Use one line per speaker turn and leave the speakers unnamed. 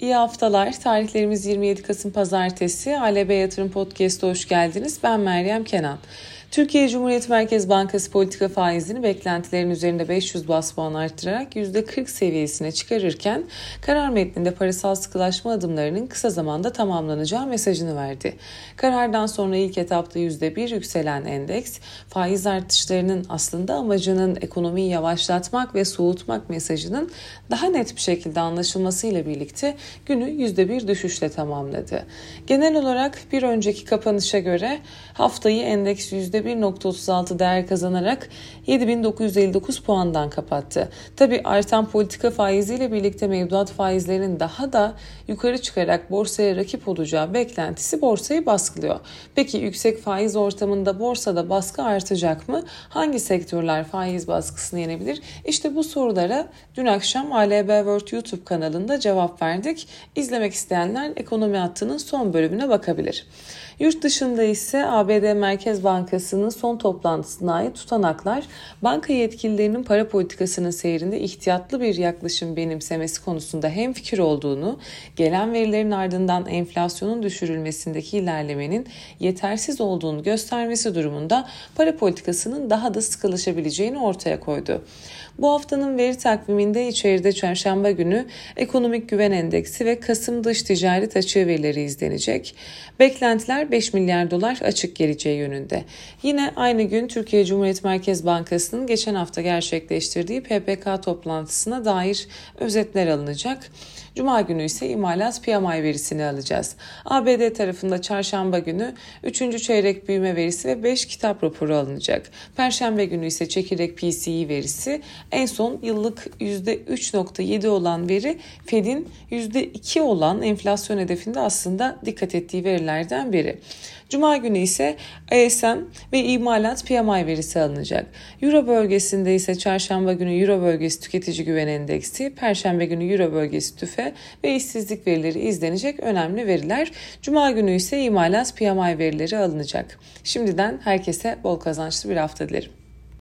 İyi haftalar. Tarihlerimiz 27 Kasım Pazartesi. ALB Yatırım Podcast'a hoş geldiniz. Ben Meryem Kenan. Türkiye Cumhuriyet Merkez Bankası politika faizini beklentilerin üzerinde 500 bas puan arttırarak %40 seviyesine çıkarırken karar metninde parasal sıkılaşma adımlarının kısa zamanda tamamlanacağı mesajını verdi. Karardan sonra ilk etapta %1 yükselen endeks faiz artışlarının aslında amacının ekonomiyi yavaşlatmak ve soğutmak mesajının daha net bir şekilde anlaşılmasıyla birlikte günü %1 düşüşle tamamladı. Genel olarak bir önceki kapanışa göre haftayı endeks %1.36 değer kazanarak 7959 puandan kapattı. Tabi artan politika faiziyle birlikte mevduat faizlerinin daha da yukarı çıkarak borsaya rakip olacağı beklentisi borsayı baskılıyor. Peki yüksek faiz ortamında borsada baskı artacak mı? Hangi sektörler faiz baskısını yenebilir? İşte bu sorulara dün akşam ALB World YouTube kanalında cevap verdik. İzlemek isteyenler ekonomi hattının son bölümüne bakabilir. Yurt dışında ise ABD Merkez Bankası'nın son toplantısına ait tutanaklar banka yetkililerinin para politikasının seyrinde ihtiyatlı bir yaklaşım benimsemesi konusunda hem fikir olduğunu, gelen verilerin ardından enflasyonun düşürülmesindeki ilerlemenin yetersiz olduğunu göstermesi durumunda para politikasının daha da sıkılaşabileceğini ortaya koydu. Bu haftanın veri takviminde içeride çarşamba günü ekonomik güven endeksi ve Kasım dış ticaret açığı verileri izlenecek. Beklentiler 5 milyar dolar açık geleceği yönünde. Yine aynı gün Türkiye Cumhuriyet Merkez Bankası'nın geçen hafta gerçekleştirdiği PPK toplantısına dair özetler alınacak. Cuma günü ise imalat PMI verisini alacağız. ABD tarafında çarşamba günü 3. çeyrek büyüme verisi ve 5 kitap raporu alınacak. Perşembe günü ise çekirdek PCE verisi. En son yıllık %3.7 olan veri Fed'in %2 olan enflasyon hedefinde aslında dikkat ettiği verilerden biri. Cuma günü ise ASM ve imalat PMI verisi alınacak. Euro bölgesinde ise çarşamba günü Euro bölgesi tüketici güven endeksi, perşembe günü Euro bölgesi tüfe ve işsizlik verileri izlenecek önemli veriler. Cuma günü ise imalat PMI verileri alınacak. Şimdiden herkese bol kazançlı bir hafta dilerim.